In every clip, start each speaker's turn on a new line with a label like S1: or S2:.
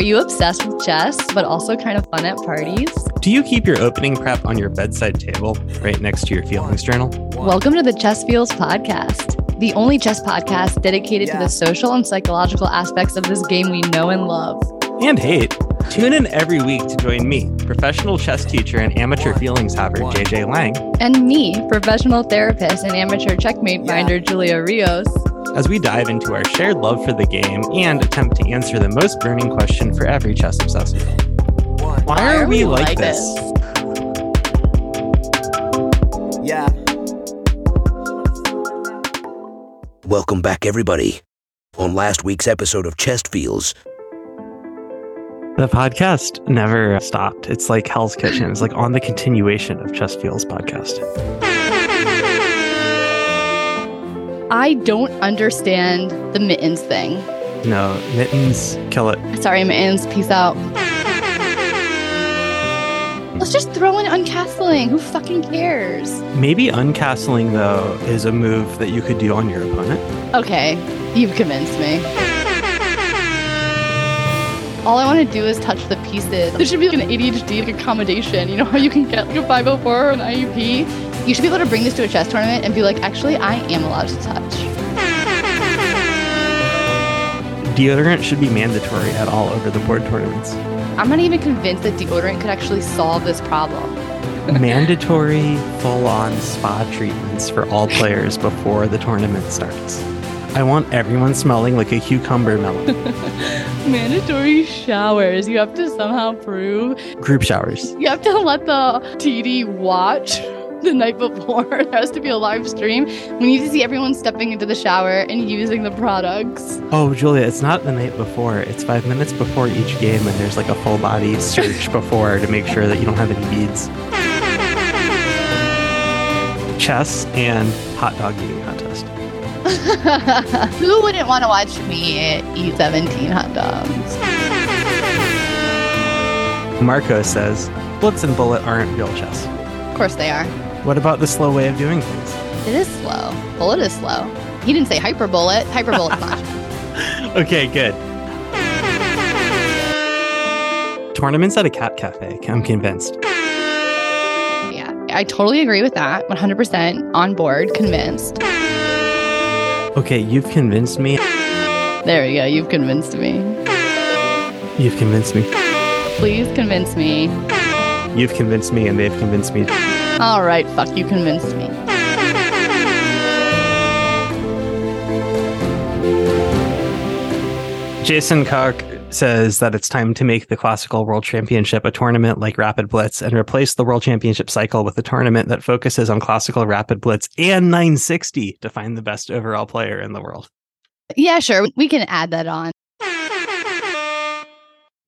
S1: Are you obsessed with chess, but also kind of fun at parties?
S2: Do you keep your opening prep on your bedside table right next to your feelings journal?
S1: Welcome to the Chess Feels podcast, the only chess podcast dedicated to the social and psychological aspects of this game we know and love.
S2: And hate. Tune in every week to join me, professional chess teacher and amateur feelings haver JJ Lang,
S1: And me, professional therapist and amateur checkmate finder Julia Rios.
S2: As we dive into our shared love for the game and attempt to answer the most burning question for every chess obsessive. Why are we like this?
S3: Yeah.
S4: Welcome back, everybody. On last week's episode of Chess Feels,
S2: The podcast never stopped. It's like Hell's Kitchen. It's like on the continuation of Chess Feels podcast.
S1: I don't understand the mittens thing.
S2: No, mittens, kill it.
S1: Sorry, mittens. Peace out. Let's just throw in uncastling. Who fucking cares?
S2: Maybe uncastling though is a move that you could do on your opponent.
S1: Okay, you've convinced me. All I want to do is touch the pieces. There should be like an ADHD accommodation. You know how you can get like a 504 or an IEP? You should be able to bring this to a chess tournament and be like, actually, I am allowed to touch.
S2: Deodorant should be mandatory at all over the board tournaments.
S1: I'm not even convinced that deodorant could actually solve this problem.
S2: mandatory full-on spa treatments for all players before the tournament starts. I want everyone smelling like a cucumber melon.
S1: Mandatory showers. You have to somehow prove.
S2: Group showers.
S1: You have to let the TD watch the night before. There has to be a live stream. We need to see everyone stepping into the shower and using the products.
S2: Oh, Julia, it's not the night before. It's five minutes before each game, and there's like a full body search before to make sure that you don't have any beads. Chess and hot dog eating contest.
S1: Who wouldn't want to watch me eat 17 hot dogs?
S2: Marco says, Blitz and Bullet aren't real chess.
S1: Of course they are.
S2: What about the slow way of doing things?
S1: It is slow. Bullet is slow. He didn't say hyper bullet. Hyper bullet's not.
S2: Okay, good. Tournaments at a cat cafe. I'm convinced.
S1: Yeah, I totally agree with that. 100% on board, convinced.
S2: Okay, you've convinced me.
S1: There we go. You've convinced me.
S2: You've convinced me.
S1: Please convince me.
S2: You've convinced me, and they've convinced me.
S1: All right, fuck, you convinced me.
S2: Jason Cock says that it's time to make the Classical World Championship a tournament like Rapid Blitz and replace the World Championship cycle with a tournament that focuses on Classical Rapid Blitz and 960 to find the best overall player in the world.
S1: Yeah, sure. We can add that on.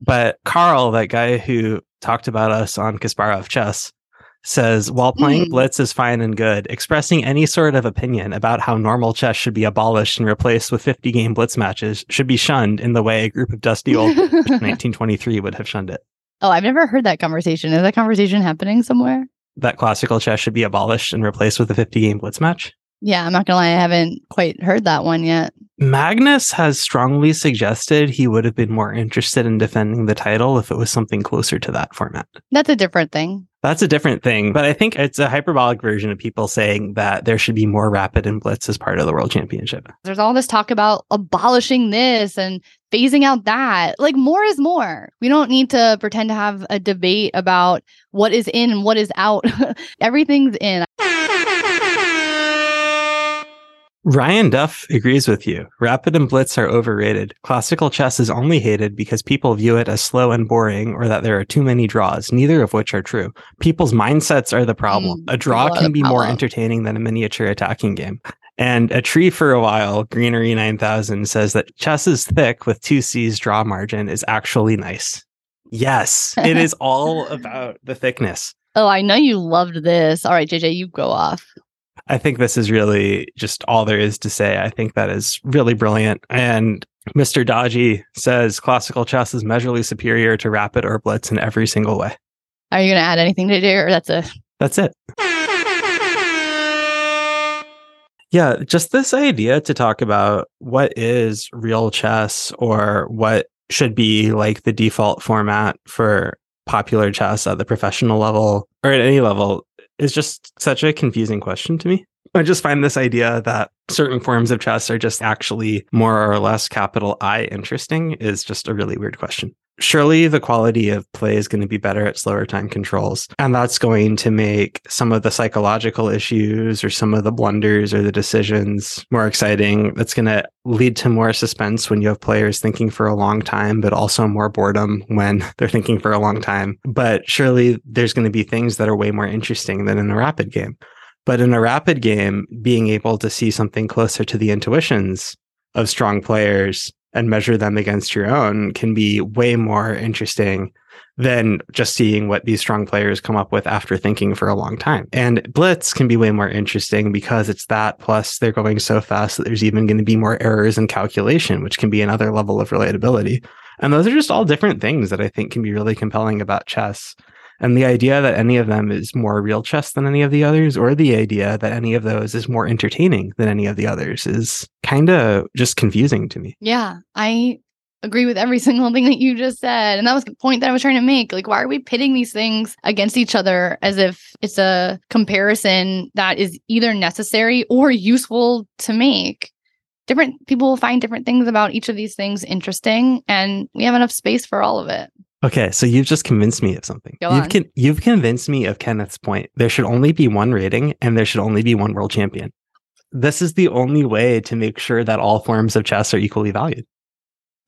S2: But Carl, that guy who talked about us on Kasparov Chess, says while playing
S1: Hmm.
S2: Blitz is fine and good, expressing any sort of opinion about how normal chess should be abolished and replaced with 50 game Blitz matches should be shunned in the way a group of dusty old 1923 would have shunned it.
S1: oh, I've never heard that conversation. Is that conversation happening somewhere?
S2: That classical chess should be abolished and replaced with a 50 game Blitz match.
S1: Yeah, I'm not gonna lie, I haven't quite heard that one yet.
S2: Magnus has strongly suggested he would have been more interested in defending the title if it was something closer to that format.
S1: That's a different thing.
S2: That's a different thing, but I think it's a hyperbolic version of people saying that there should be more rapid and blitz as part of the world championship.
S1: There's all this talk about abolishing this and phasing out that. Like more is more. We don't need to pretend to have a debate about what is in and what is out. Everything's in.
S2: Ryan Duff agrees with you. Rapid and blitz are overrated. Classical chess is only hated because people view it as slow and boring or that there are too many draws, neither of which are true. People's mindsets are the problem.
S1: Mm,
S2: a draw can be more entertaining than a miniature attacking game. And a tree for a while, Greenery 9000 says that chess is thick with two C's draw margin is actually nice. Yes, it is all about the thickness.
S1: Oh, I know you loved this. All right, JJ, you go off.
S2: I think this is really just all there is to say. I think that is really brilliant. And Mr. Dodgy says classical chess is measurably superior to rapid or blitz in every single way.
S1: Are you gonna add anything to do, or that's a
S2: That's it. Yeah, just this idea to talk about what is real chess or what should be like the default format for popular chess at the professional level or at any level is just such a confusing question to me. I just find this idea that certain forms of chess are just actually more or less capital I interesting is just a really weird question surely the quality of play is going to be better at slower time controls. And that's going to make some of the psychological issues or some of the blunders or the decisions more exciting. That's going to lead to more suspense when you have players thinking for a long time, but also more boredom when they're thinking for a long time. But surely there's going to be things that are way more interesting than in a rapid game. But in a rapid game, being able to see something closer to the intuitions of strong players and measure them against your own can be way more interesting than just seeing what these strong players come up with after thinking for a long time. And Blitz can be way more interesting because it's that plus they're going so fast that there's even going to be more errors in calculation, which can be another level of relatability. And those are just all different things that I think can be really compelling about chess. And the idea that any of them is more real chess than any of the others, or the idea that any of those is more entertaining than any of the others, is kind of just confusing to me.
S1: Yeah, I agree with every single thing that you just said. And that was the point that I was trying to make. Like, why are we pitting these things against each other as if it's a comparison that is either necessary or useful to make? Different people will find different things about each of these things interesting, and we have enough space for all of it.
S2: Okay, so you've just convinced me of something.
S1: Go
S2: you've
S1: on.
S2: con- you've convinced me of Kenneth's point. There should only be one rating and there should only be one world champion. This is the only way to make sure that all forms of chess are equally valued.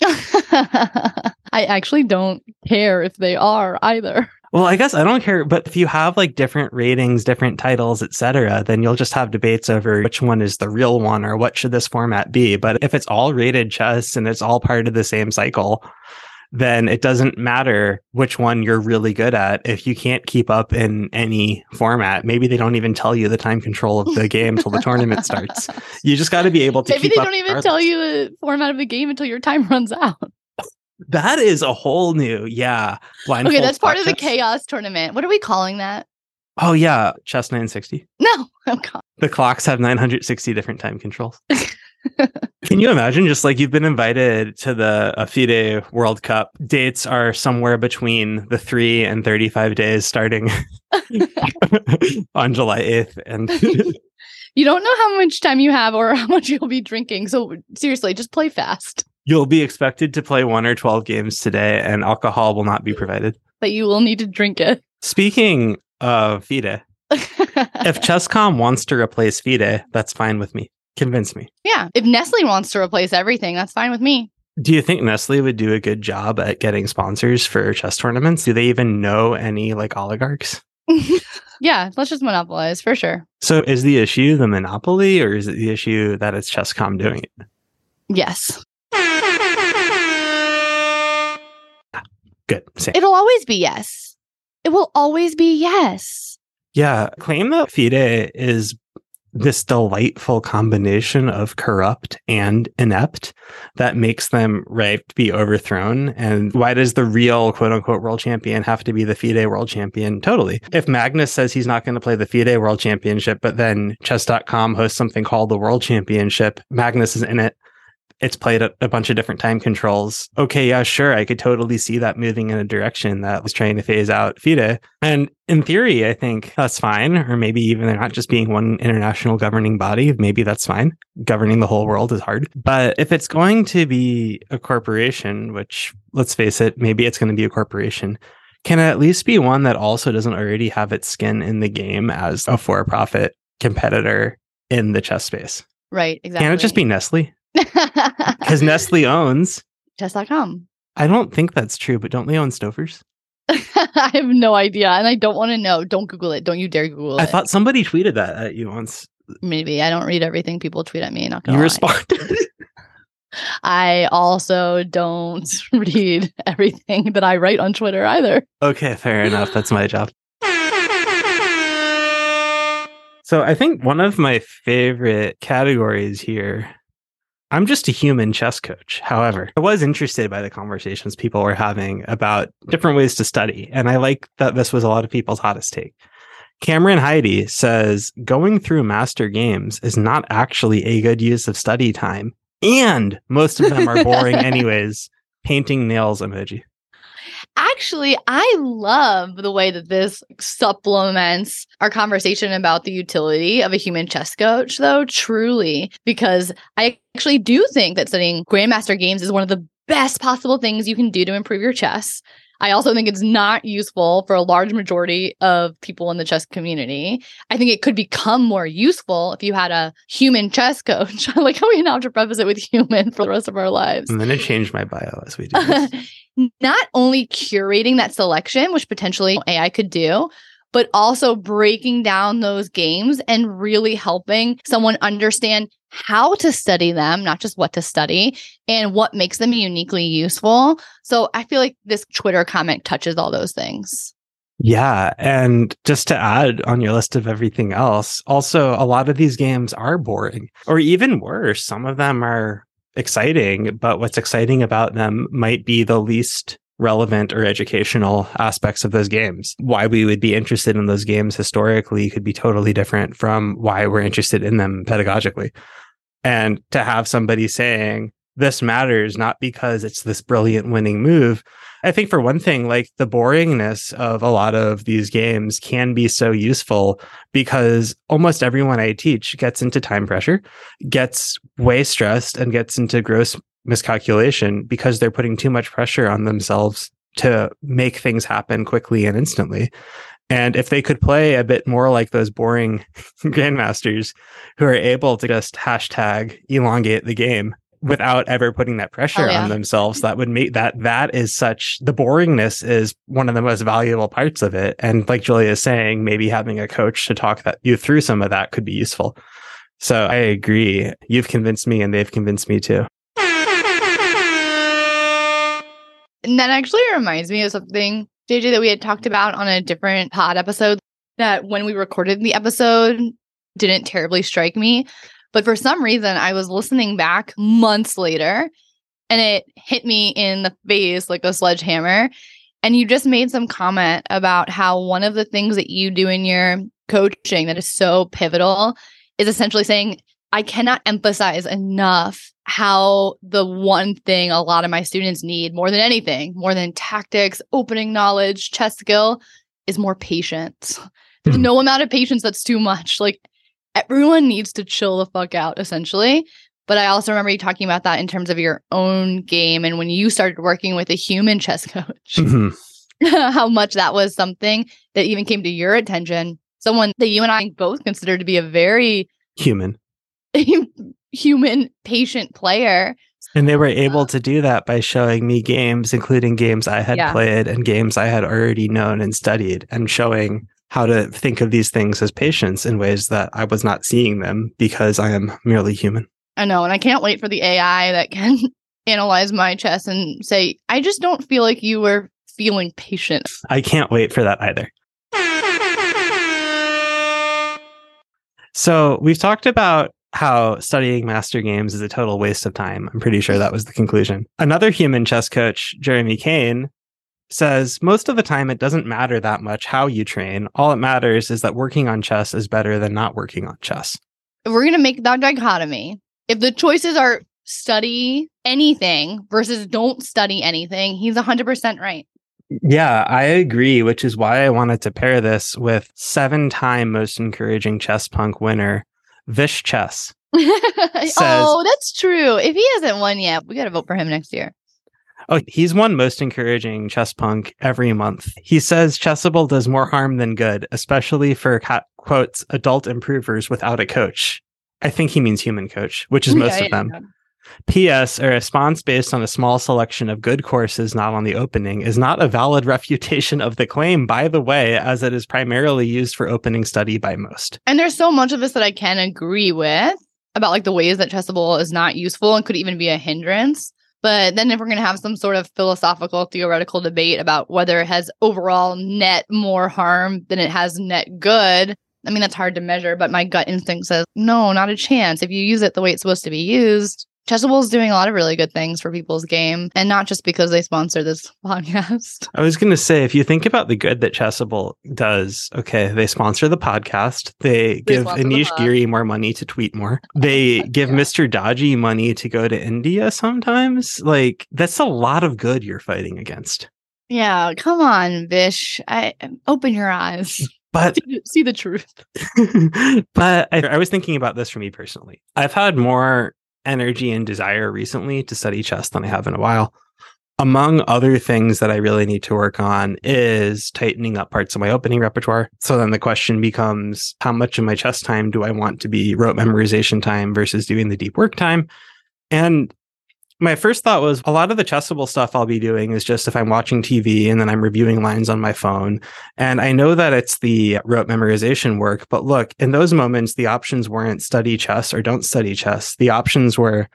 S1: I actually don't care if they are either.
S2: Well, I guess I don't care, but if you have like different ratings, different titles, etc., then you'll just have debates over which one is the real one or what should this format be. But if it's all rated chess and it's all part of the same cycle, then it doesn't matter which one you're really good at if you can't keep up in any format. Maybe they don't even tell you the time control of the game till the tournament starts. You just got to be able to.
S1: Maybe they don't even
S2: regardless.
S1: tell you the format of the game until your time runs out.
S2: That is a whole new, yeah.
S1: Okay, that's part of the chaos tournament. What are we calling that?
S2: Oh yeah, chess 960.
S1: No, oh god.
S2: The clocks have 960 different time controls. Can you imagine just like you've been invited to the FIDE World Cup? Dates are somewhere between the 3 and 35 days starting on July 8th and
S1: You don't know how much time you have or how much you'll be drinking. So seriously, just play fast.
S2: you'll be expected to play 1 or 12 games today and alcohol will not be provided.
S1: But you will need to drink it.
S2: Speaking of FIDE, if Chess.com wants to replace FIDE, that's fine with me. Convince me.
S1: yeah, if Nestle wants to replace everything, that's fine with me.
S2: Do you think Nestle would do a good job at getting sponsors for chess tournaments? Do they even know any like oligarchs?
S1: yeah, let's just monopolize for sure.
S2: So is the issue the monopoly or is it the issue that it's Chess.com doing it?
S1: Yes.
S2: Good. Same.
S1: It'll always be yes. It will always be yes.
S2: yeah. Claim that FIDE is this delightful combination of corrupt and inept that makes them ripe to be overthrown. And why does the real quote unquote world champion have to be the FIDE world champion? Totally. If Magnus says he's not going to play the FIDE world championship, but then chess.com hosts something called the world championship, Magnus is in it. It's played at a bunch of different time controls. Okay, yeah, sure. I could totally see that moving in a direction that was trying to phase out FIDE. And in theory, I think that's fine. Or maybe even they're not just being one international governing body. Maybe that's fine. Governing the whole world is hard. But if it's going to be a corporation, which let's face it, maybe it's going to be a corporation, can it at least be one that also doesn't already have its skin in the game as a for profit competitor in the chess space?
S1: Right, exactly.
S2: Can it just be Nestle? Because Nestle owns.
S1: chess.com.
S2: I don't think that's true, but don't they own Stouffer's?
S1: I have no idea and I don't want to know. Don't Google it. Don't you dare Google
S2: I
S1: it.
S2: I thought somebody tweeted that at you once.
S1: Maybe I don't read everything people tweet at me. Not
S2: You
S1: gonna lie.
S2: responded.
S1: I also don't read everything that I write on Twitter either.
S2: okay, fair enough. That's my job. So I think one of my favorite categories here. I'm just a human chess coach. However, I was interested by the conversations people were having about different ways to study. And I like that this was a lot of people's hottest take. Cameron Heidi says going through master games is not actually a good use of study time. And most of them are boring anyways. painting nails emoji.
S1: Actually, I love the way that this supplements our conversation about the utility of a human chess coach, though, truly, because I actually do think that studying Grandmaster games is one of the best possible things you can do to improve your chess. I also think it's not useful for a large majority of people in the chess community. I think it could become more useful if you had a human chess coach. Like how we now have to preface it with human for the rest of our lives.
S2: I'm going to change my bio as we do.
S1: Not only curating that selection, which potentially AI could do, but also breaking down those games and really helping someone understand how to study them, not just what to study, and what makes them uniquely useful. So I feel like this Twitter comment touches all those things.
S2: Yeah. And just to add on your list of everything else, also, a lot of these games are boring, or even worse, some of them are exciting, but what's exciting about them might be the least relevant or educational aspects of those games. Why we would be interested in those games historically could be totally different from why we're interested in them pedagogically. And to have somebody saying, this matters not because it's this brilliant winning move. I think for one thing, like the boringness of a lot of these games can be so useful because almost everyone I teach gets into time pressure, gets way stressed, and gets into gross miscalculation because they're putting too much pressure on themselves to make things happen quickly and instantly. And if they could play a bit more like those boring grandmasters who are able to just hashtag elongate the game without ever putting that pressure oh, yeah. on themselves, that would make that that is such the boringness is one of the most valuable parts of it. And like Julia is saying, maybe having a coach to talk that you through some of that could be useful. So I agree. You've convinced me and they've convinced me too.
S1: And that actually reminds me of something, JJ, that we had talked about on a different pod episode that when we recorded the episode didn't terribly strike me. But for some reason, I was listening back months later and it hit me in the face like a sledgehammer. And you just made some comment about how one of the things that you do in your coaching that is so pivotal is essentially saying, I cannot emphasize enough how the one thing a lot of my students need more than anything, more than tactics, opening knowledge, chess skill, is more patience. There's hmm. no amount of patience that's too much. Like everyone needs to chill the fuck out, essentially. But I also remember you talking about that in terms of your own game and when you started working with a human chess coach, mm-hmm. how much that was something that even came to your attention. Someone that you and I both consider to be a very
S2: human
S1: human patient player.
S2: And they were able to do that by showing me games, including games I had yeah. played and games I had already known and studied, and showing how to think of these things as patients in ways that I was not seeing them because I am merely human.
S1: I know. And I can't wait for the AI that can analyze my chess and say, I just don't feel like you were feeling patient.
S2: I can't wait for that either. So we've talked about how studying master games is a total waste of time. I'm pretty sure that was the conclusion. Another human chess coach, Jeremy Kane, says most of the time it doesn't matter that much how you train. All it matters is that working on chess is better than not working on chess.
S1: We're going to make that dichotomy. If the choices are study anything versus don't study anything, he's 100% right.
S2: Yeah, I agree, which is why I wanted to pair this with seven time most encouraging chess punk winner, Vish Chess.
S1: says, oh, that's true. If he hasn't won yet, we got to vote for him next year.
S2: Oh, he's won most encouraging chess punk every month. He says Chessable does more harm than good, especially for quotes adult improvers without a coach. I think he means human coach, which is most yeah, of them. Yeah. P.S. A response based on a small selection of good courses not on the opening is not a valid refutation of the claim, by the way, as it is primarily used for opening study by most.
S1: And there's so much of this that I can agree with about like the ways that Chessable is not useful and could even be a hindrance. But then if we're going to have some sort of philosophical theoretical debate about whether it has overall net more harm than it has net good, I mean, that's hard to measure, but my gut instinct says, no, not a chance. If you use it the way it's supposed to be used, Chessable is doing a lot of really good things for people's game, and not just because they sponsor this podcast.
S2: I was going to say, if you think about the good that Chessable does, okay, they sponsor the podcast. They, give
S1: sponsor the
S2: Anish. Giri more money to tweet more. They give
S1: Yeah.
S2: Mr. Dodgy money to go to India sometimes. Like, that's a lot of good you're fighting against.
S1: Yeah, come on, Vish. I open your eyes.
S2: But
S1: See the- See the truth.
S2: but I, I was thinking about this for me personally. I've had more energy and desire recently to study chess than I have in a while. Among other things that I really need to work on is tightening up parts of my opening repertoire. So then the question becomes how much of my chess time do I want to be rote memorization time versus doing the deep work time? And my first thought was a lot of the chessable stuff I'll be doing is just if I'm watching TV and then I'm reviewing lines on my phone and I know that it's the rote memorization work, but look, in those moments, the options weren't study chess or don't study chess. The options were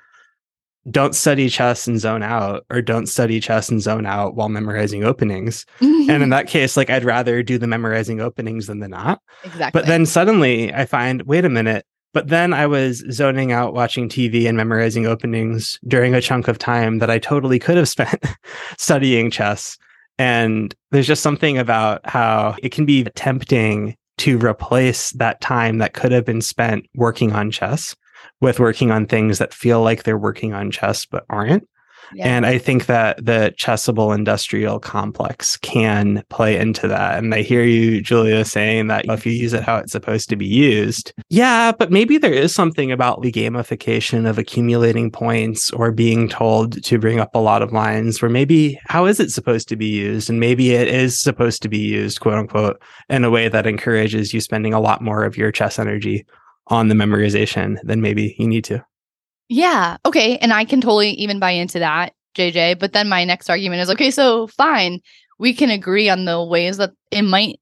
S2: don't study chess and zone out, or don't study chess and zone out while memorizing openings. And in that case, like I'd rather do the memorizing openings than the not.
S1: exactly.
S2: But then suddenly I find, wait a minute. But then I was zoning out watching TV and memorizing openings during a chunk of time that I totally could have spent studying chess. And there's just something about how it can be tempting to replace that time that could have been spent working on chess with working on things that feel like they're working on chess but aren't. And I think that the chessable industrial complex can play into that. And I hear you, Julia, saying that if you use it how it's supposed to be used, yeah, but maybe there is something about the gamification of accumulating points or being told to bring up a lot of lines where maybe how is it supposed to be used? And maybe it is supposed to be used, quote unquote, in a way that encourages you spending a lot more of your chess energy on the memorization than maybe you need to.
S1: Yeah. Okay. And I can totally even buy into that, JJ. But then my next argument is okay, so fine. We can agree on the ways that it might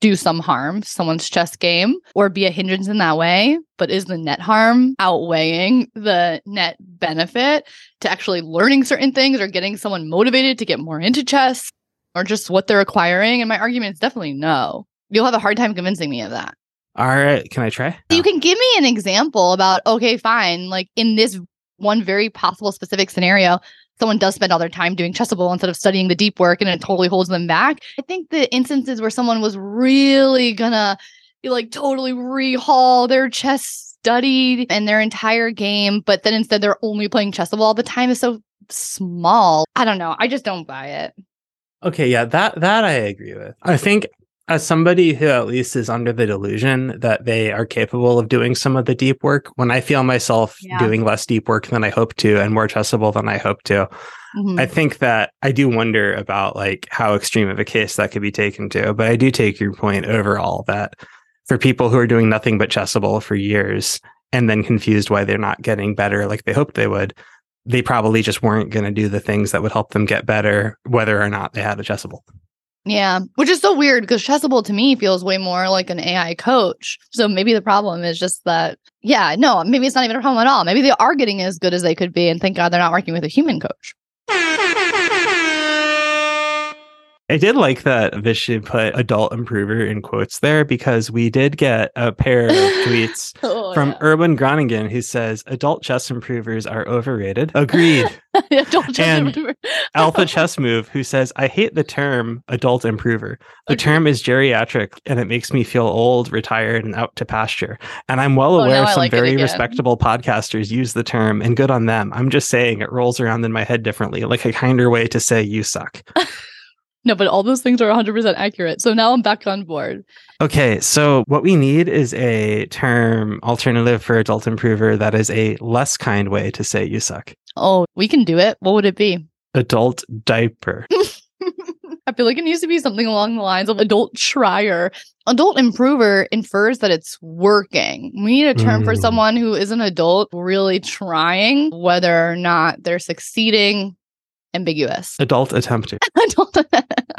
S1: do some harm someone's chess game or be a hindrance in that way. But is the net harm outweighing the net benefit to actually learning certain things or getting someone motivated to get more into chess or just what they're acquiring? And my argument is definitely no. You'll have a hard time convincing me of that.
S2: All right. Can I try?
S1: You can give me an example about, okay, fine. Like in this one very possible specific scenario, someone does spend all their time doing chessable instead of studying the deep work and it totally holds them back. I think the instances where someone was really gonna be like totally rehaul their chess studied and their entire game, but then instead they're only playing chessable all the time is so small. I don't know. I just don't buy it.
S2: Okay, yeah, that that I agree with. I think as somebody who at least is under the delusion that they are capable of doing some of the deep work, when I feel myself
S1: Yeah.
S2: doing less deep work than I hope to and more chessable than I hope to,
S1: Mhm.
S2: I think that I do wonder about like how extreme of a case that could be taken to. But I do take your point overall that for people who are doing nothing but chessable for years and then confused why they're not getting better like they hoped they would, they probably just weren't going to do the things that would help them get better, whether or not they had a chessable.
S1: Yeah, which is so weird because Chessable to me feels way more like an AI coach. So maybe the problem is just that, yeah, no, maybe it's not even a problem at all. Maybe they are getting as good as they could be, and thank God they're not working with a human coach.
S2: I did like that Vishu put adult improver in quotes there because we did get a pair of tweets
S1: oh.
S2: Oh, from Erwin Groningen who says adult chess improvers are overrated. Agreed.
S1: yeah. don't
S2: and. Alpha Chess Move who says I hate the term adult improver. The
S1: Agreed.
S2: term is geriatric and it makes me feel old, retired, and out to pasture. And I'm well
S1: Oh,
S2: aware
S1: I
S2: some
S1: like
S2: very respectable podcasters use the term and good on them. I'm just saying it rolls around in my head differently, like a kinder way to say you suck.
S1: No, but all those things are 100% accurate. So now I'm back on board.
S2: Okay, so what we need is a term alternative for adult improver that is a less kind way to say you suck.
S1: Oh, we can do it. What would it be?
S2: Adult diaper.
S1: I feel like it needs to be something along the lines of adult trier. Adult improver infers that it's working. We need a term for
S2: Mm.
S1: someone who is an adult really trying, whether or not they're succeeding. Ambiguous.
S2: Adult attempter.
S1: Adult.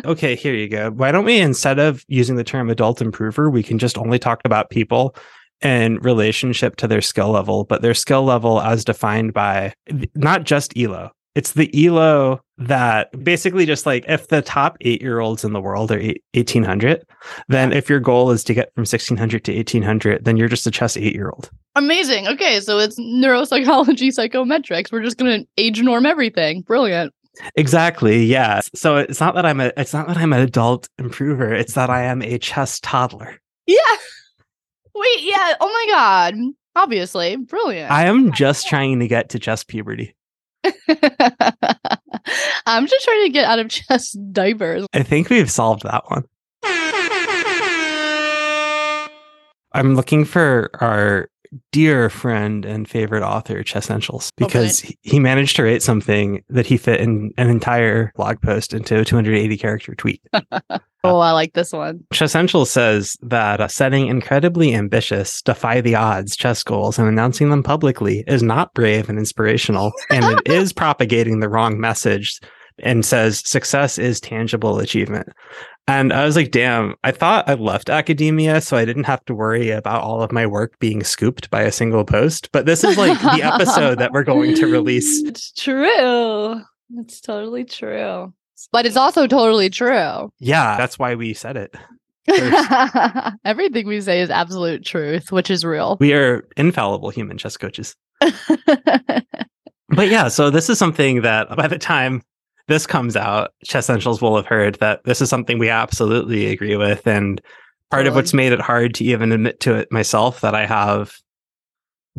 S2: Okay, here you go. Why don't we, instead of using the term adult improver, we can just only talk about people in relationship to their skill level, but their skill level as defined by not just ELO, It's the elo that basically just like if the top eight year olds in the world are 1800, then if your goal is to get from 1600 to 1800, then you're just a chess eight year old.
S1: Amazing. Okay, so it's neuropsychology psychometrics. We're just gonna age norm everything. Brilliant.
S2: Exactly. Yeah. So it's not that I'm a it's not that I'm an adult improver. It's that I am a chess toddler.
S1: Yeah. Wait, yeah. Oh my god. Obviously. Brilliant.
S2: I am just trying to get to chess puberty.
S1: I'm just trying to get out of chess diapers.
S2: I think we've solved that one. I'm looking for our dear friend and favorite author, Chess Chessentials, because he- he managed to write something that he fit in an entire blog post into a 280 character tweet.
S1: Oh, I like this one.
S2: Chessentials says that uh, setting incredibly ambitious, defy the odds chess goals and announcing them publicly is not brave and inspirational, and it is propagating the wrong message. And says success is tangible achievement. And I was like, damn, I thought I left academia so I didn't have to worry about all of my work being scooped by a single post. But this is like the episode that we're going to release.
S1: It's true. It's totally true. But it's also totally true.
S2: Yeah, that's why we said it.
S1: Everything we say is absolute truth, which is real.
S2: We are infallible human chess coaches. But yeah, so this is something that by the time this comes out, Chessentials will have heard that this is something we absolutely agree with. And part of what's made it hard to even admit to it myself that I have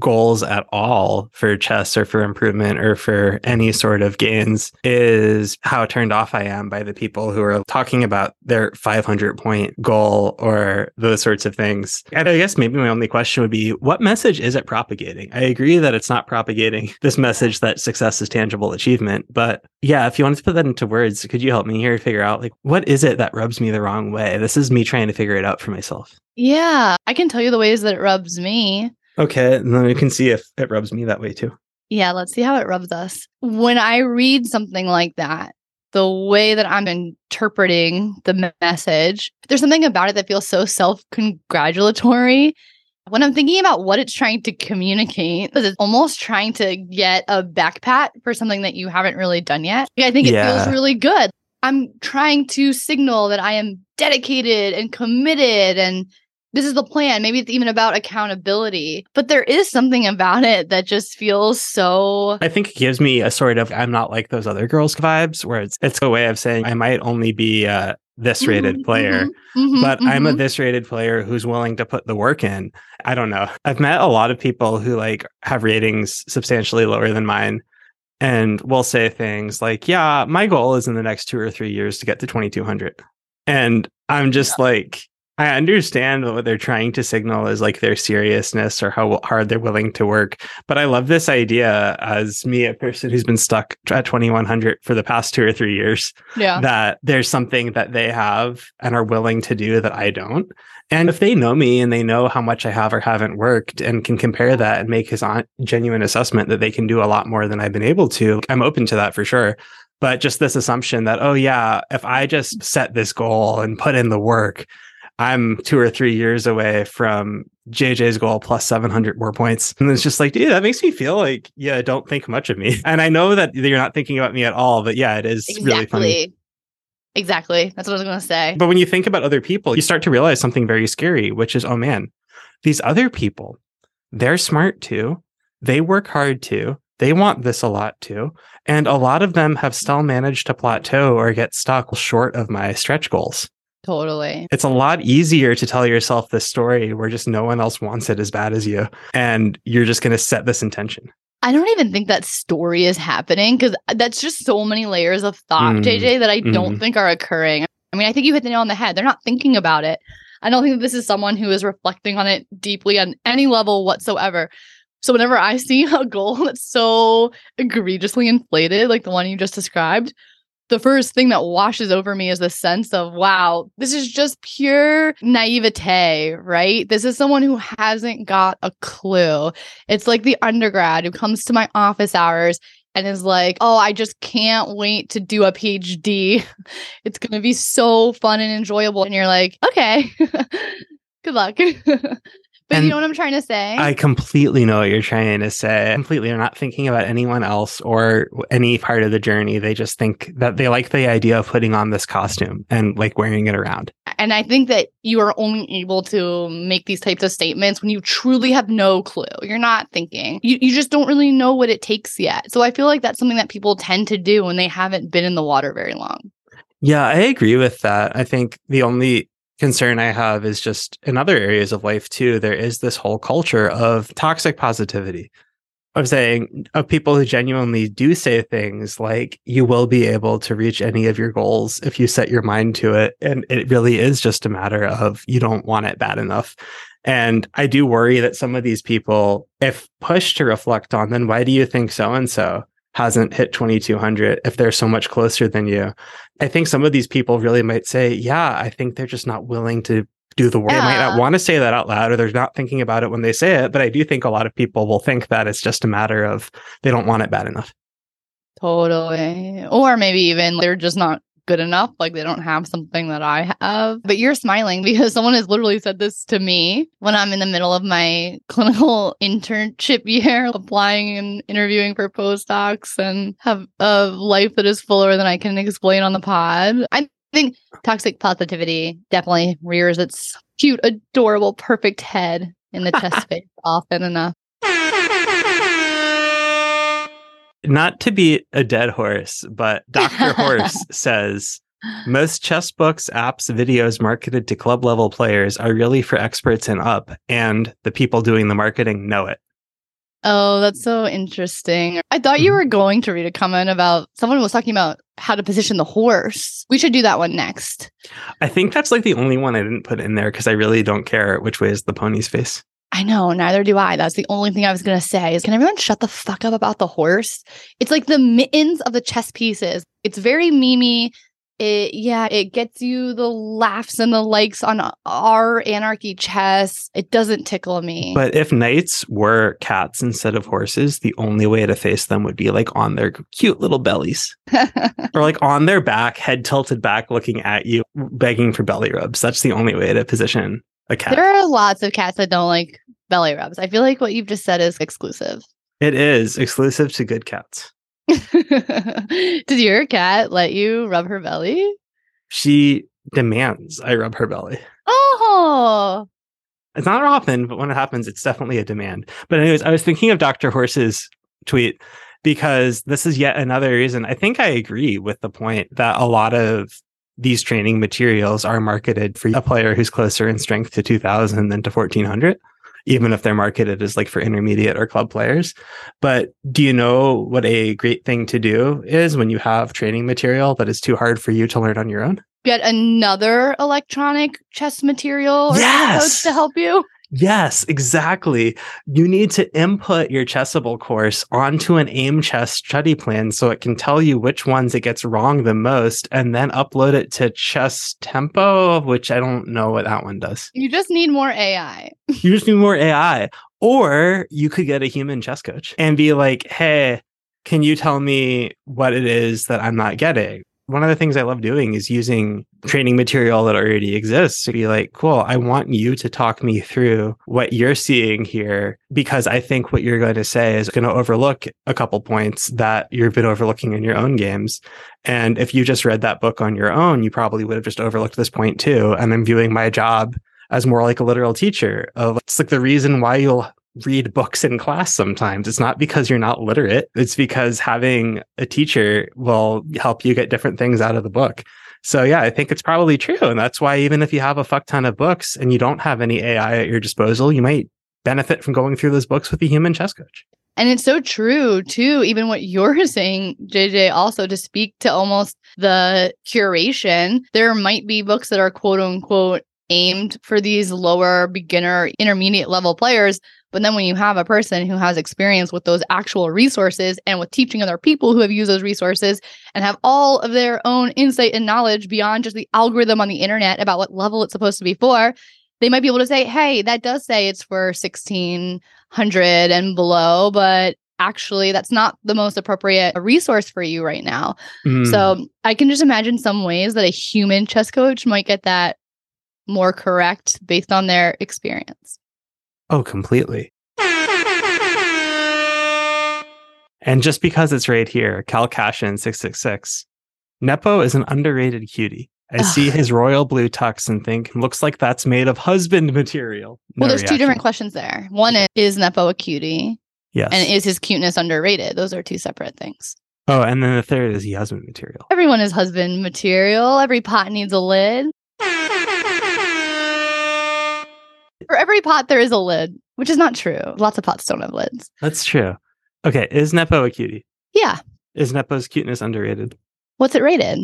S2: goals at all for chess or for improvement or for any sort of gains is how turned off I am by the people who are talking about their 500 point goal or those sorts of things. And I guess maybe my only question would be what message is it propagating? I agree that it's not propagating this message that success is tangible achievement, but yeah, if you wanted to put that into words, could you help me here figure out like what is it that rubs me the wrong way? This is me trying to figure it out for myself.
S1: yeah, I can tell you the ways that it rubs me.
S2: Okay, and then we can see if it rubs me that way too.
S1: Yeah, let's see how it rubs us. When I read something like that, the way that I'm interpreting the message, there's something about it that feels so self congratulatory. When I'm thinking about what it's trying to communicate, 'cause it's almost trying to get a back pat for something that you haven't really done yet. I think it
S2: Yeah.
S1: feels really good. I'm trying to signal that I am dedicated and committed and this is the plan. Maybe it's even about accountability, but there is something about it that just feels so.
S2: I think it gives me a sort of I'm not like those other girls vibes where it's it's a way of saying I might only be uh, this rated
S1: Mhm,
S2: player,
S1: mhm,
S2: but I'm a
S1: mhm.
S2: this rated player who's willing to put the work in. I don't know. I've met a lot of people who like have ratings substantially lower than mine and will say things like, "Yeah, my goal is in the next 2 or 3 years to get to 2200." And I'm just like I understand what they're trying to signal is like their seriousness or how hard they're willing to work. But I love this idea as me, a person who's been stuck at 2100 for the past two or three years,
S1: yeah.
S2: that there's something that they have and are willing to do that I don't. And if they know me and they know how much I have or haven't worked and can compare that and make his on- genuine assessment that they can do a lot more than I've been able to, I'm open to that for sure. But just this assumption that, oh, yeah, if I just set this goal and put in the work, I'm two or three years away from JJ's goal plus 700 more points. And it's just like, dude, that makes me feel like, yeah, don't think much of me. And I know that you're not thinking about me at all, but yeah, it is really funny.
S1: Exactly. Exactly. That's what I was going to say.
S2: But when you think about other people, you start to realize something very scary, which is, oh man, these other people, they're smart too. They work hard too. They want this a lot too. And a lot of them have still managed to plateau or get stuck short of my stretch goals.
S1: Totally.
S2: It's a lot easier to tell yourself this story where just no one else wants it as bad as you. And you're just going to set this intention.
S1: I don't even think that story is happening because that's just so many layers of thought,
S2: Mm,
S1: JJ, that I don't
S2: mhm.
S1: think are occurring. I mean, I think you hit the nail on the head. They're not thinking about it. I don't think that this is someone who is reflecting on it deeply on any level whatsoever. So whenever I see a goal that's so egregiously inflated, like the one you just described, the first thing that washes over me is the sense of, wow, this is just pure naivete, right? This is someone who hasn't got a clue. It's like the undergrad who comes to my office hours and is like, oh, I just can't wait to do a PhD. It's going to be so fun and enjoyable. And you're like, okay, good luck. But
S2: And
S1: you know what I'm trying to say?
S2: I completely know what you're trying to say. Completely, they're not thinking about anyone else or any part of the journey. They just think that they like the idea of putting on this costume and like wearing it around.
S1: and I think that you are only able to make these types of statements when you truly have no clue. You're not thinking. You, you just don't really know what it takes yet. So I feel like that's something that people tend to do when they haven't been in the water very long.
S2: Yeah, I agree with that. I think the only concern I have is just in other areas of life too. There is this whole culture of toxic positivity. Of saying of people who genuinely do say things like you will be able to reach any of your goals if you set your mind to it. And it really is just a matter of you don't want it bad enough. And I do worry that some of these people, if pushed to reflect on, then why do you think so and so hasn't hit 2200 if they're so much closer than you? I think some of these people really might say, yeah, I think they're just not willing to do the work. They might not want to say that out loud or they're not thinking about it when they say it. But I do think a lot of people will think that it's just a matter of they don't want it bad enough.
S1: Totally. Or maybe even they're just not good enough. Like they don't have something that I have. But you're smiling because someone has literally said this to me when I'm in the middle of my clinical internship year, applying and interviewing for postdocs and have a life that is fuller than I can explain on the pod. I think toxic positivity definitely rears its cute, adorable, perfect head in the chess space often enough.
S2: Not to be a dead horse, but Dr. Horse says most chess books, apps, videos marketed to club level players are really for experts and up, and the people doing the marketing know it.
S1: Oh, that's so interesting. I thought you
S2: Mhm.
S1: were going to read a comment about someone was talking about how to position the horse. We should do that one next.
S2: I think that's like the only one I didn't put in there because I really don't care which way is the pony's face.
S1: I know, neither do I. That's the only thing I was going to say is can everyone shut the fuck up about the horse? It's like the mittens of the chess pieces. It's very memey. It yeah, it gets you the laughs and the likes on our anarchy chess. It doesn't tickle me.
S2: But if knights were cats instead of horses, the only way to face them would be like on their cute little bellies or like on their back, head tilted back, looking at you, begging for belly rubs. That's the only way to position a cat.
S1: there are lots of cats that don't like belly rubs. I feel like what you've just said is exclusive.
S2: It is exclusive to good cats.
S1: Did your cat let you rub her belly?
S2: She demands I rub her belly.
S1: Oh,
S2: It's not often, but when it happens, it's definitely a demand. But anyways, I was thinking of Dr. Horse's tweet because this is yet another reason. I think I agree with the point that a lot of these training materials are marketed for a player who's closer in strength to 2000 than to 1400, even if they're marketed as like for intermediate or club players. But do you know what a great thing to do is when you have training material that is too hard for you to learn on your own?
S1: get another electronic chess material or
S2: Yes!
S1: coach to help you.
S2: Yes, exactly. You need to input your Chessable course onto an Aimchess study plan so it can tell you which ones it gets wrong the most and then upload it to Chess Tempo, which I don't know what that one does.
S1: You just need more AI.
S2: You just need more AI. Or you could get a human chess coach and be like, hey, can you tell me what it is that I'm not getting? One of the things I love doing is using training material that already exists to be like, cool, I want you to talk me through what you're seeing here because I think what you're going to say is going to overlook a couple points that you've been overlooking in your own games. And if you just read that book on your own, you probably would have just overlooked this point too. And I'm viewing my job as more like a literal teacher of it's like the reason why you'll read books in class sometimes. It's not because you're not literate. It's because having a teacher will help you get different things out of the book. So yeah, I think it's probably true. And that's why even if you have a fuck ton of books and you don't have any AI at your disposal, you might benefit from going through those books with a human chess coach.
S1: And it's so true, too. Even what you're saying, JJ, also to speak to almost the curation, there might be books that are quote unquote aimed for these lower beginner, intermediate level players. But then when you have a person who has experience with those actual resources and with teaching other people who have used those resources and have all of their own insight and knowledge beyond just the algorithm on the internet about what level it's supposed to be for, they might be able to say, hey, that does say it's for 1600 and below, but actually that's not the most appropriate resource for you right now.
S2: Mm.
S1: So I can just imagine some ways that a human chess coach might get that more correct based on their experience.
S2: Oh, completely. And just because it's right here, Cal Cashin 666. Nepo is an underrated cutie. I see his royal blue tux and think, looks like that's made of husband material.
S1: well,
S2: No
S1: there's two different questions there. One is, is Nepo a cutie?
S2: Yes.
S1: And is his cuteness underrated? Those are two separate things.
S2: oh, and then the third is he husband material.
S1: Everyone is husband material. Every pot needs a lid. For every pot, there is a lid, which is not true. Lots of pots don't have lids.
S2: That's true. Okay, is Nepo a cutie?
S1: Yeah.
S2: Is Nepo's cuteness underrated?
S1: What's it rated?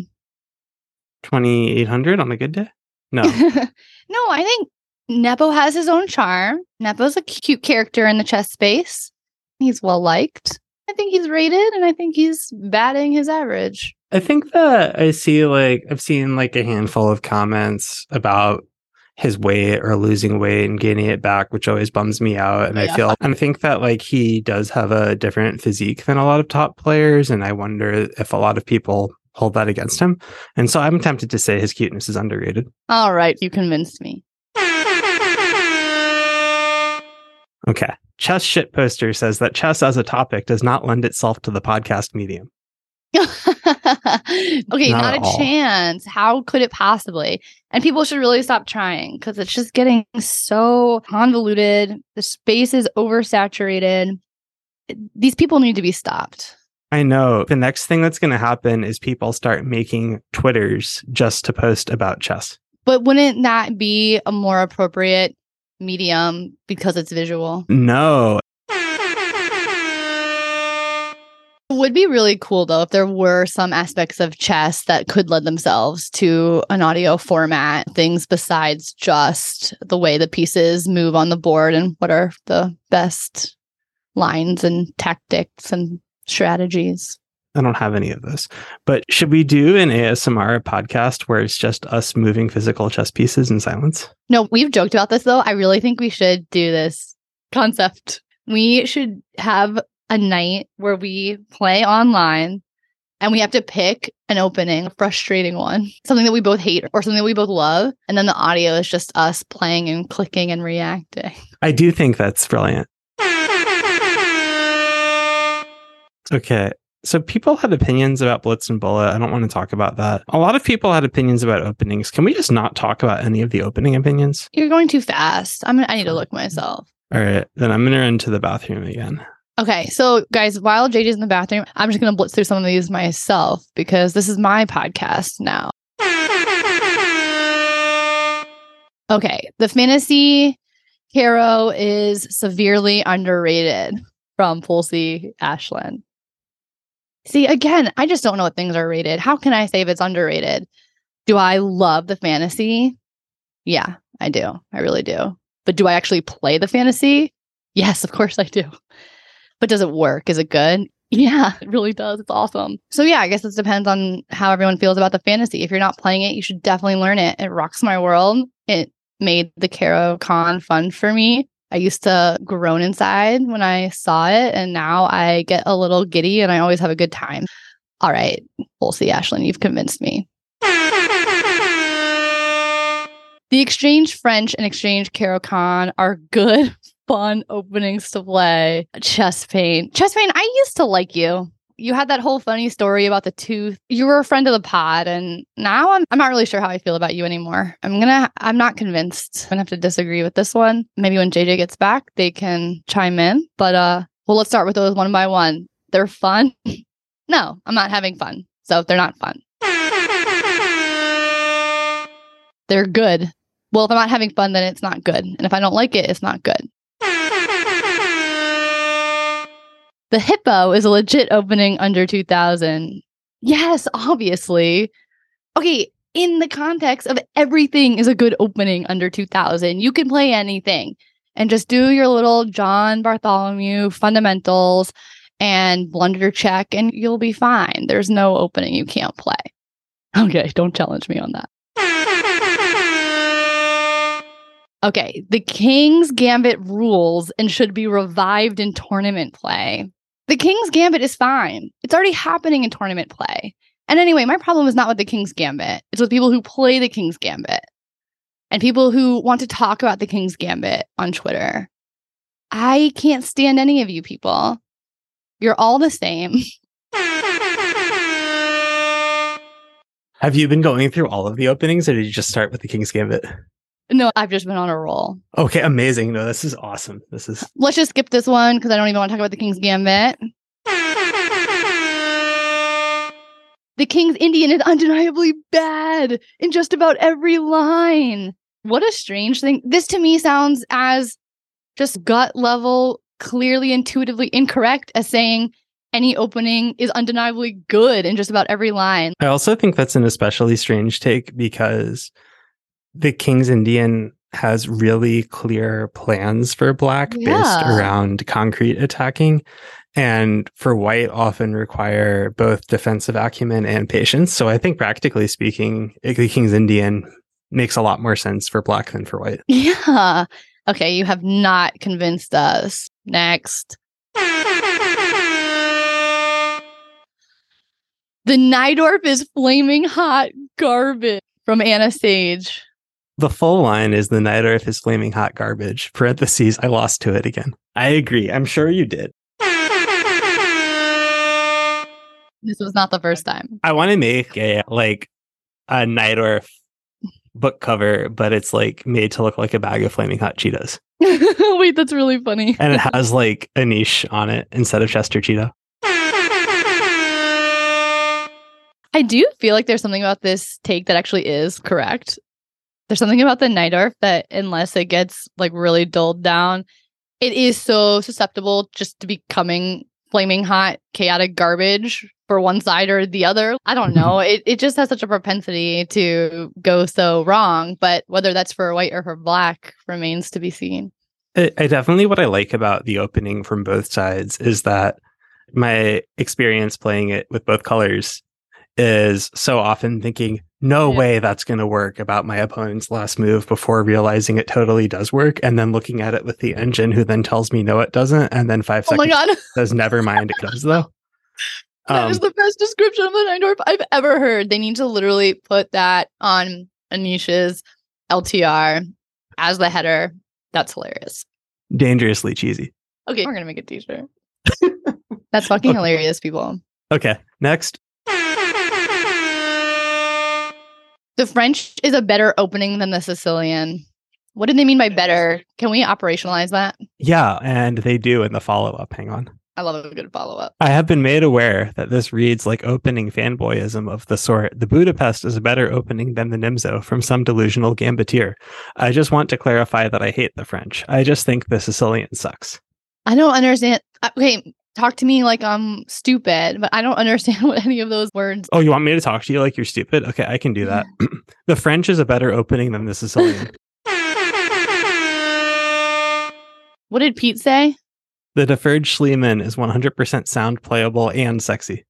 S2: 2800 on a good day? No.
S1: no, I think Nepo has his own charm. Nepo's a cute character in the chess space. He's well liked. I think he's rated and I think he's batting his average.
S2: I think that I see like I've seen like a handful of comments about his weight or losing weight and gaining it back, which always bums me out. And I feel and I think that like he does have a different physique than a lot of top players, and I wonder if a lot of people hold that against him. And so I'm tempted to say his cuteness is underrated.
S1: All right, you convinced me.
S2: Okay. Chess shit poster says that chess as a topic does not lend itself to the podcast medium.
S1: okay,
S2: Not
S1: not, a
S2: all.
S1: chance. How could it possibly? And people should really stop trying because it's just getting so convoluted. The space is oversaturated. These people need to be stopped.
S2: I know. The next thing that's going to happen is people start making Twitters just to post about chess.
S1: But wouldn't that be a more appropriate medium because it's visual?
S2: No,
S1: would be really cool though if there were some aspects of chess that could lend themselves to an audio format, things besides just the way the pieces move on the board and what are the best lines and tactics and strategies.
S2: I don't have any of this. But should we do an ASMR podcast where it's just us moving physical chess pieces in silence?
S1: No, we've joked about this though. I really think we should do this concept. We should have a night where we play online and we have to pick an opening, a frustrating one, something that we both hate or something that we both love. And then the audio is just us playing and clicking and reacting.
S2: I do think that's brilliant. Okay. So people had opinions about Blitz and Bullet. I don't want to talk about that. A lot of people had opinions about openings. Can we just not talk about any of the opening opinions?
S1: You're going too fast. I'm I need to look myself.
S2: All right. Then I'm going to run to the bathroom again.
S1: Okay, so guys, while JJ's in the bathroom, I'm just gonna blitz through some of these myself because this is my podcast now. Okay, the fantasy hero is severely underrated from Pulsey Ashland. See, again, I just don't know what things are rated. How can I say if it's underrated? Do I love the fantasy? Yeah, I do. I really do. But do I actually play the fantasy? Yes, of course I do. But does it work? Is it good? Yeah, it really does. It's awesome. So yeah, I guess it depends on how everyone feels about the fantasy. If you're not playing it, you should definitely learn it. It rocks my world. It made the Caro-Kann fun for me. I used to groan inside when I saw it, and now I get a little giddy and I always have a good time. All right, we'll see, Ashlyn. You've convinced me. The Exchange French and Exchange Caro-Kann are good, fun openings to play. Chest pain. Chest pain, I used to like you. You had that whole funny story about the tooth. You were a friend of the pod, and now I'm I'm not really sure how I feel about you anymore. I'm gonna I'm not convinced. I'm gonna have to disagree with this one. Maybe when JJ gets back, they can chime in. But uh well let's start with those one by one. They're fun. no, I'm not having fun. So they're not fun. They're good. Well, if I'm not having fun, then it's not good. And if I don't like it, it's not good. The Hippo is a legit opening under 2000. Yes, obviously. Okay, in the context of everything is a good opening under 2000. You can play anything and just do your little John Bartholomew fundamentals and blunder check and you'll be fine. There's no opening you can't play. Okay, don't challenge me on that. Okay, the King's Gambit rules and should be revived in tournament play. The King's Gambit is fine. It's already happening in tournament play. And anyway, my problem is not with the King's Gambit. It's with people who play the King's Gambit and people who want to talk about the King's Gambit on Twitter. I can't stand any of you people. You're all the same.
S2: Have you been going through all of the openings or did you just start with the King's Gambit?
S1: No, I've just been on a roll.
S2: Okay, amazing. No, this is awesome. This is
S1: Let's just skip this one because I don't even want to talk about the King's Gambit. The King's Indian is undeniably bad in just about every line. What a strange thing. This to me sounds as just gut level, clearly intuitively incorrect as saying any opening is undeniably good in just about every line.
S2: I also think that's an especially strange take because the King's Indian has really clear plans for black based around concrete attacking and for white often require both defensive acumen and patience. So I think practically speaking, the King's Indian makes a lot more sense for black than for white.
S1: Yeah. Okay, you have not convinced us. Next. The Najdorf is flaming hot garbage from Anna Sage.
S2: The full line is the Najdorf is flaming hot garbage. Parentheses, I lost to it again. I agree. I'm sure you did.
S1: This was not the first time.
S2: I want to make a like a Najdorf book cover, but it's like made to look like a bag of flaming hot Cheetos.
S1: Wait, that's really funny.
S2: And it has like Anish on it instead of Chester Cheetah.
S1: I do feel like there's something about this take that actually is correct. There's something about the Najdorf that, unless it gets like really dulled down, it is so susceptible just to becoming flaming hot, chaotic garbage for one side or the other. I don't mm-hmm. know. It it just has such a propensity to go so wrong. But whether that's for white or for black remains to be seen.
S2: I, I definitely what I like about the opening from both sides is that my experience playing it with both colors is so often thinking, no
S1: Yeah.
S2: way that's going to work about my opponent's last move before realizing it totally does work. And then looking at it with the engine, who then tells me, no, it doesn't. And then five
S1: Oh my
S2: seconds
S1: god.
S2: says, never mind, it does though.
S1: That
S2: Um,
S1: is the best description of the Najdorf I've ever heard. They need to literally put that on Anish's LTR as the header. That's hilarious.
S2: dangerously cheesy.
S1: Okay, we're gonna make a t-shirt. That's fucking
S2: Okay.
S1: hilarious, people.
S2: Okay, next.
S1: The French is a better opening than the Sicilian. What did they mean by better? Can we operationalize that?
S2: Yeah, and they do in the follow up. Hang on.
S1: I love a good follow up.
S2: I have been made aware that this reads like opening fanboyism of the sort. The Budapest is a better opening than the Nimzo from some delusional gambiteer. I just want to clarify that I hate the French. I just think the Sicilian sucks.
S1: I don't understand. uh, Okay, talk to me like I'm stupid, but I don't understand what any of those words.
S2: Oh, you want me to talk to you like you're stupid? Okay, I can do that. the French is a better opening than the Sicilian.
S1: What did Pete say?
S2: the deferred Schliemann is 100% sound, playable, and sexy.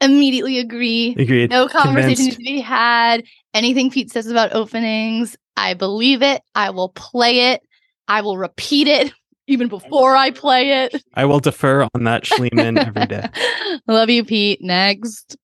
S1: Immediately agree.
S2: Agreed.
S1: No conversation
S2: Convinced.
S1: needs to be had. Anything Pete says about openings, I believe it. I will play it. I will repeat it even before I play it.
S2: I will defer on that Schliemann every day.
S1: Love you, Pete. Next.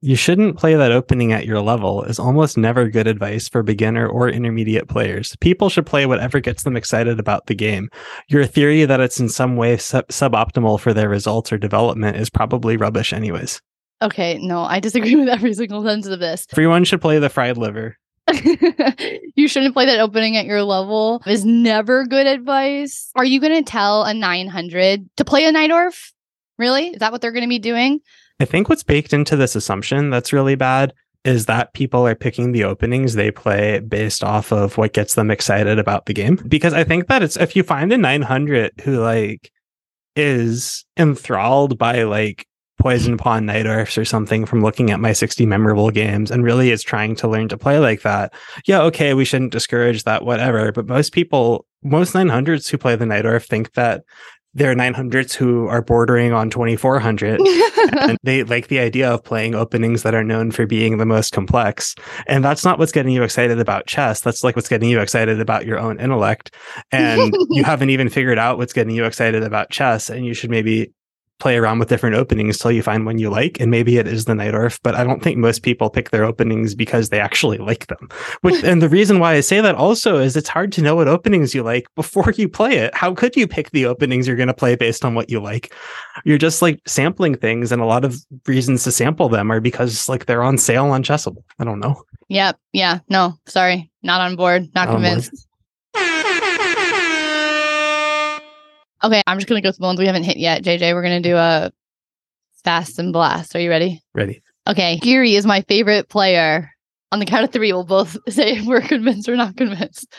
S2: You shouldn't play that opening at your level is almost never good advice for beginner or intermediate players. People should play whatever gets them excited about the game. Your theory that it's in some way sub- suboptimal for their results or development is probably rubbish anyways.
S1: Okay, no, I disagree with every single sentence of this.
S2: Everyone should play the fried liver.
S1: you shouldn't play that opening at your level is never good advice. Are you going to tell a 900 to play a Najdorf? Really? Is that what they're going to be doing?
S2: I think what's baked into this assumption that's really bad is that people are picking the openings they play based off of what gets them excited about the game. Because I think that it's if you find a 900 who like is enthralled by like Poison Pawn Night or something from looking at my 60 memorable games and really is trying to learn to play like that. Yeah, okay, we shouldn't discourage that, whatever. But most people, most 900s who play the Najdorf think that they're 900s who are bordering on 2400 and they like the idea of playing openings that are known for being the most complex. And that's not what's getting you excited about chess. That's like what's getting you excited about your own intellect. And you haven't even figured out what's getting you excited about chess. And you should maybe play around with different openings till you find one you like. And maybe it is the Najdorf, but I don't think most people pick their openings because they actually like them. Which, and the reason why I say that also is it's hard to know what openings you like before you play it. How could you pick the openings you're going to play based on what you like? You're just like sampling things, and a lot of reasons to sample them are because like they're on sale on Chessable. I don't know.
S1: Yep. Yeah. No, sorry. Not on board. Not,
S2: Not
S1: convinced. Okay, I'm just gonna go through the ones we haven't hit yet. JJ, we're gonna do a fast and blast. Are you ready?
S2: Ready?
S1: Okay, Giri is my favorite player. On the count of three, we'll both say if we're convinced or not convinced.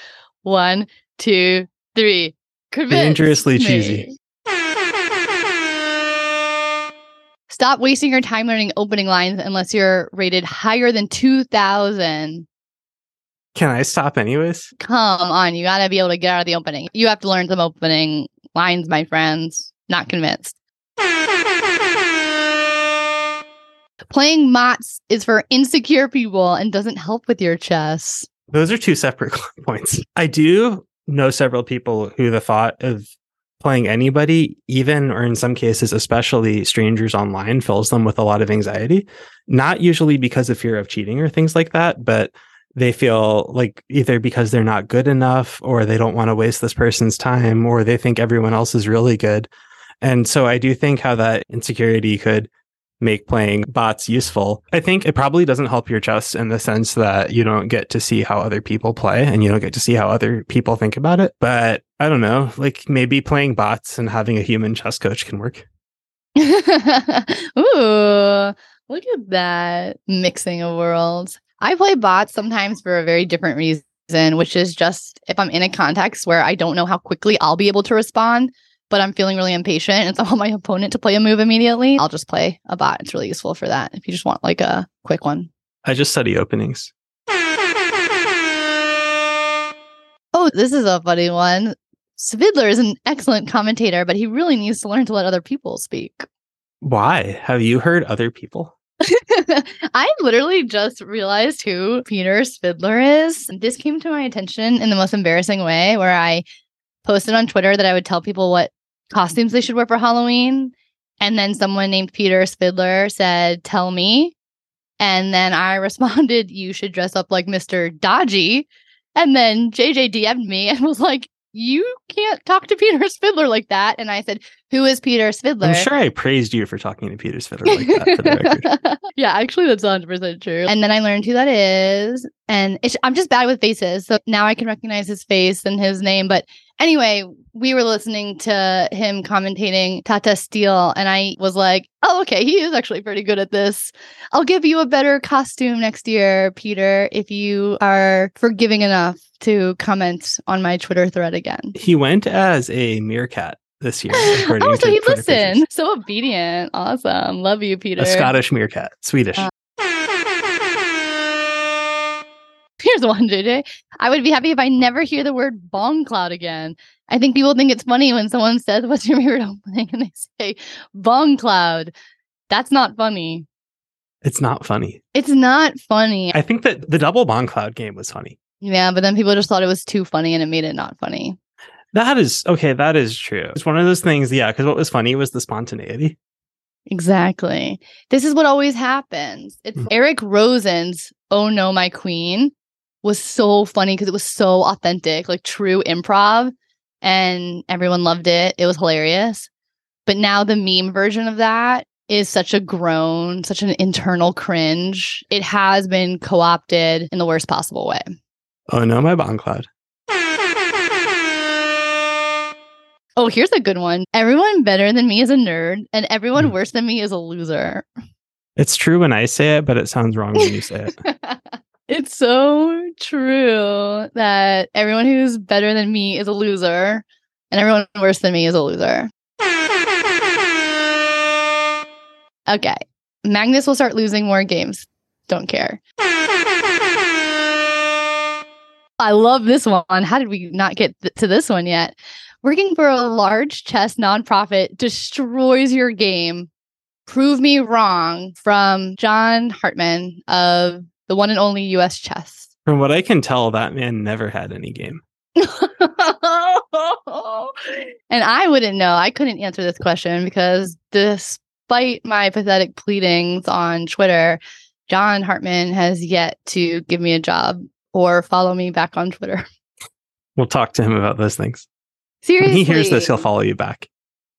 S1: One, two, three. Convinced.
S2: Dangerously
S1: me.
S2: cheesy.
S1: Stop wasting your time learning opening lines unless you're rated higher than 2000.
S2: Can I stop anyways?
S1: Come on, you gotta be able to get out of the opening. You have to learn some opening lines, my friends. Not convinced. Playing bots is for insecure people and doesn't help with your chess.
S2: Those are two separate points. I do know several people who the thought of playing anybody, even or in some cases, especially strangers online, fills them with a lot of anxiety. Not usually because of fear of cheating or things like that, but they feel like either because they're not good enough or they don't want to waste this person's time or they think everyone else is really good. And so I do think how that insecurity could make playing bots useful. I think it probably doesn't help your chess in the sense that you don't get to see how other people play and you don't get to see how other people think about it. But I don't know, like maybe playing bots and having a human chess coach can work.
S1: Ooh, look at that mixing of worlds. I play bots sometimes for a very different reason, which is just if I'm in a context where I don't know how quickly I'll be able to respond, but I'm feeling really impatient and so I want my opponent to play a move immediately, I'll just play a bot. It's really useful for that if you just want like a quick one.
S2: I just study openings.
S1: Oh, this is a funny one. Svidler is an excellent commentator, but he really needs to learn to let other people speak.
S2: Why? Have you heard other people?
S1: I literally just realized who Peter Svidler is. This came to my attention in the most embarrassing way, where I posted on Twitter that I would tell people what costumes they should wear for Halloween. And then someone named Peter Svidler said, Tell me. And then I responded, You should dress up like Mr. Dodgy. And then JJ DM'd me and was like, You can't talk to Peter Svidler like that. And I said, Who is Peter Svidler?
S2: I'm sure I praised you for talking to Peter Svidler like that for the record.
S1: yeah, actually, that's 100% true. And then I learned who that is. And I'm just bad with faces. So now I can recognize his face and his name. But anyway, we were listening to him commentating Tata Steel. And I was like, oh, okay, he is actually pretty good at this. I'll give you a better costume next year, Peter, if you are forgiving enough to comment on my Twitter thread again.
S2: He went as a meerkat this year.
S1: Oh, so he listened. So obedient. Awesome. Love you, Peter.
S2: A Scottish meerkat, Swedish.
S1: Uh, Here's one, JJ. I would be happy if I never hear the word bong cloud again. I think people think it's funny when someone says, What's your favorite opening? And they say bong cloud. That's not funny.
S2: it's not funny.
S1: It's not funny.
S2: I think that the double bong cloud game was funny.
S1: yeah, but then people just thought it was too funny and it made it not funny.
S2: That is okay. That is true. It's one of those things. Yeah, because what was funny was the spontaneity.
S1: Exactly. This is what always happens. It's
S2: Mhm.
S1: Eric Rosen's Oh No, My Queen was so funny because it was so authentic, like true improv, and everyone loved it. It was hilarious. But now the meme version of that is such a groan, such an internal cringe. It has been co opted in the worst possible way.
S2: Oh no, my bong cloud.
S1: Oh, here's a good one. Everyone better than me is a nerd, and everyone
S2: Hmm.
S1: worse than me is a loser.
S2: It's true when I say it, but it sounds wrong when you say it.
S1: it's so true that everyone who's better than me is a loser, and everyone worse than me is a loser. Okay. Magnus will start losing more games. Don't care. I love this one. How did we not get th- to this one yet? Working for a large chess nonprofit destroys your game. Prove me wrong from John Hartman of the one and only US Chess.
S2: From what I can tell, that man never had any game.
S1: and I wouldn't know. I couldn't answer this question because despite my pathetic pleadings on Twitter, John Hartman has yet to give me a job or follow me back on Twitter.
S2: We'll talk to him about those things.
S1: Seriously.
S2: When he hears this, he'll follow you back.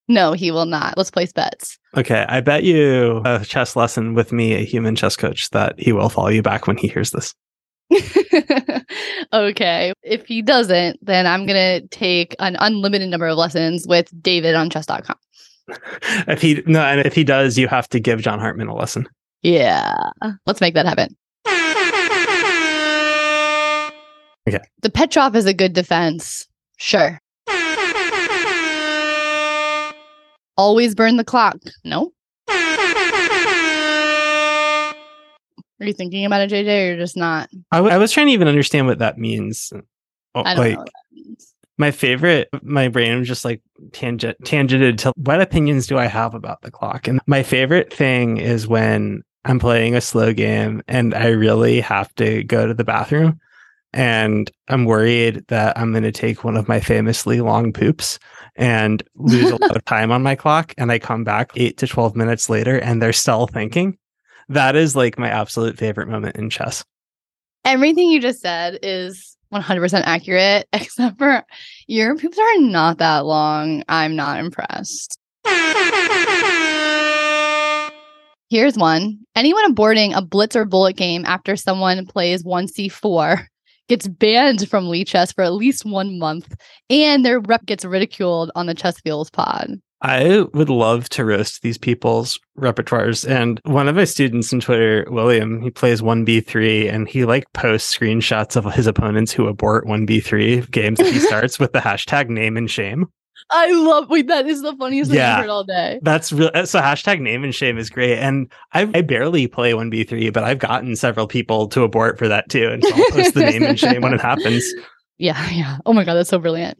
S1: No, he will not. Let's place bets.
S2: Okay, I bet you a chess lesson with me, a human chess coach, that he will follow you back when he hears this.
S1: okay. If he doesn't, then I'm going to take an unlimited number of lessons with David on chess.com.
S2: if he no, and if he does, you have to give John Hartman a lesson.
S1: Yeah. Let's make that happen.
S2: Okay.
S1: The Petrov is a good defense. Sure. Always burn the clock. No. Are you thinking about it, JJ, or just not?
S2: I, w- I was trying to even understand what that means. Oh,
S1: I don't
S2: like
S1: know what that means.
S2: my favorite, my brain was just like tangent tangented to what opinions do I have about the clock? And my favorite thing is when I'm playing a slow game and I really have to go to the bathroom and I'm worried that I'm going to take one of my famously long poops and lose a lot of time on my clock. And I come back eight to 12 minutes later and they're still thinking. That is like my absolute favorite moment in chess.
S1: Everything you just said is 100% accurate, except for your poops are not that long. I'm not impressed. Here's one. Anyone aborting a blitz or bullet game after someone plays 1c4 gets banned from Lichess for at least one month, and their rep gets ridiculed on the Chess Feels pod.
S2: I would love to roast these people's repertoires. And one of my students on Twitter, William, he plays 1B3 and he like posts screenshots of his opponents who abort 1B3 games that he starts with the hashtag name and shame.
S1: I love wait, that is the funniest thing
S2: Yeah.
S1: I've heard all day.
S2: That's real. Uh, so hashtag name and shame is great. And I, I barely play 1B3, but I've gotten several people to abort for that too. And so I'll post the name and shame when it happens.
S1: Yeah, yeah. Oh my god, that's so brilliant.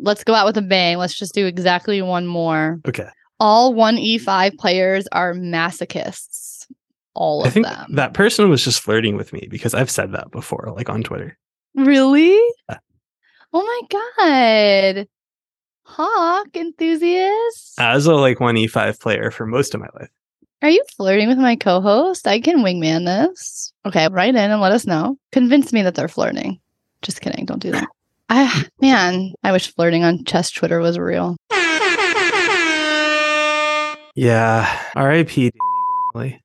S1: Let's go out with a bang. Let's just do exactly one more.
S2: Okay.
S1: All 1E5 players are masochists. All of I
S2: think
S1: them.
S2: that person was just flirting with me because I've said that before, like on Twitter.
S1: Really? Oh my god. Hawk enthusiast.
S2: As a like 1E5 player for most of my life.
S1: Are you flirting with my co-host? I can wingman this. Okay, write in and let us know. Convince me that they're flirting. Just kidding. Don't do that. I man, I wish flirting on chess Twitter was real.
S2: Yeah. R.I.P. Danny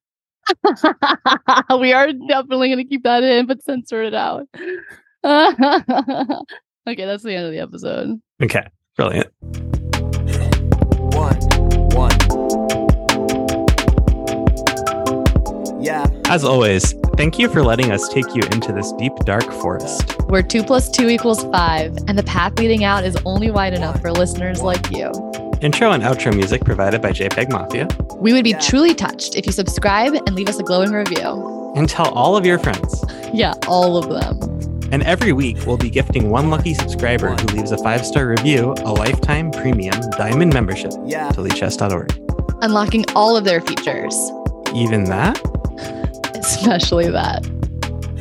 S1: we are definitely going to keep that in, but censor it out. okay, that's the end of the episode.
S2: Okay. Brilliant.
S3: One, one. Yeah.
S2: As always, thank you for letting us take you into this deep, dark forest.
S1: Where two plus two equals five, and the path leading out is only wide enough for listeners like you.
S2: Intro and outro music provided by JPEG Mafia.
S1: We would be
S3: Yeah.
S1: truly touched if you subscribe and leave us a glowing review.
S2: And tell all of your friends.
S1: Yeah, all of them.
S2: And every week, we'll be gifting one lucky subscriber who leaves a five star review a lifetime premium diamond membership
S3: Yeah.
S2: to lichess.org.
S1: Unlocking all of their features,
S2: Even that?
S1: especially that.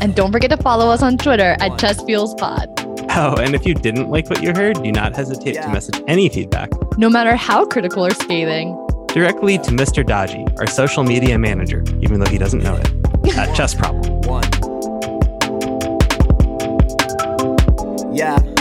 S1: And don't forget to follow us on Twitter at ChessFeelsPod.
S2: Oh, and if you didn't like what you heard, do not hesitate to message any feedback
S1: No matter how critical or scathing.
S2: directly to Mr. Dodgy, our social media manager, even though he doesn't know it, at Chess Problem.
S3: One. Yeah.